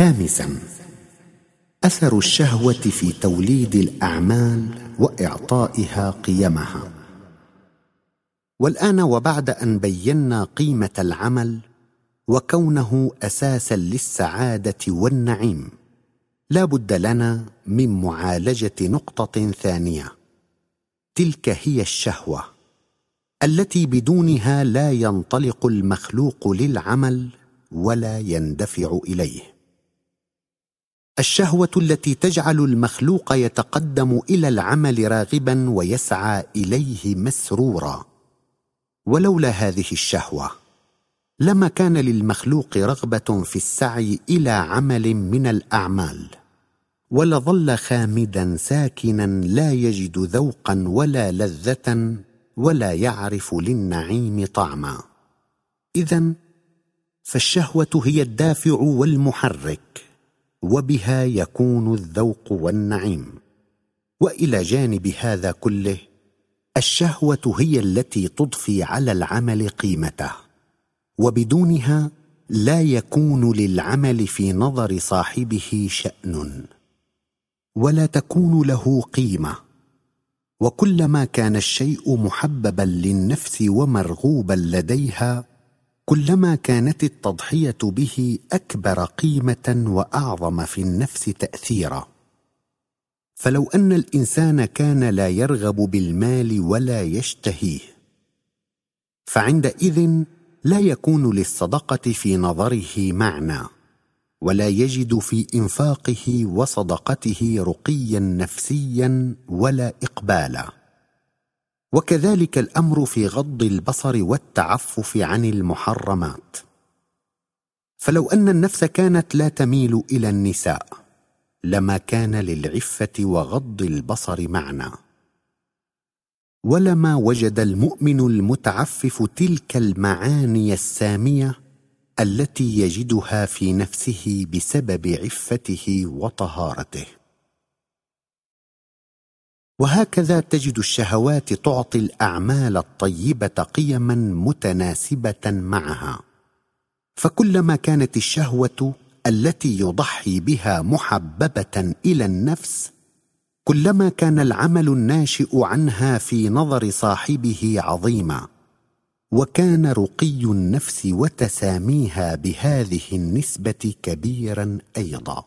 خامسا أثر الشهوة في توليد الأعمال وإعطائها قيمها. والآن وبعد أن بينا قيمة العمل وكونه أساسا للسعادة والنعيم لا بد لنا من معالجة نقطة ثانية. تلك هي الشهوة التي بدونها لا ينطلق المخلوق للعمل ولا يندفع إليه. الشهوة التي تجعل المخلوق يتقدم إلى العمل راغبا ويسعى إليه مسرورا. ولولا هذه الشهوة لما كان للمخلوق رغبة في السعي إلى عمل من الأعمال ولظل خامدا ساكنا لا يجد ذوقا ولا لذة ولا يعرف للنعيم طعما. اذا فالشهوة هي الدافع والمحرك. وبها يكون الذوق والنعيم. وإلى جانب هذا كله الشهوة هي التي تضفي على العمل قيمته. وبدونها لا يكون للعمل في نظر صاحبه شأن. ولا تكون له قيمة. وكلما كان الشيء محببا للنفس ومرغوبا لديها كلما كانت التضحية به أكبر قيمة وأعظم في النفس تأثيرا. فلو أن الإنسان كان لا يرغب بالمال ولا يشتهيه فعندئذ لا يكون للصدقة في نظره معنى ولا يجد في إنفاقه وصدقته رقيا نفسيا ولا إقبالا. وكذلك الأمر في غض البصر والتعفف عن المحرمات. فلو أن النفس كانت لا تميل إلى النساء لما كان للعفة وغض البصر معنى. ولما وجد المؤمن المتعفف تلك المعاني السامية التي يجدها في نفسه بسبب عفته وطهارته. وهكذا تجد الشهوات تعطي الأعمال الطيبة قيما متناسبة معها. فكلما كانت الشهوة التي يضحي بها محببة إلى النفس كلما كان العمل الناشئ عنها في نظر صاحبه عظيما وكان رقي النفس وتساميها بهذه النسبة كبيرا أيضا.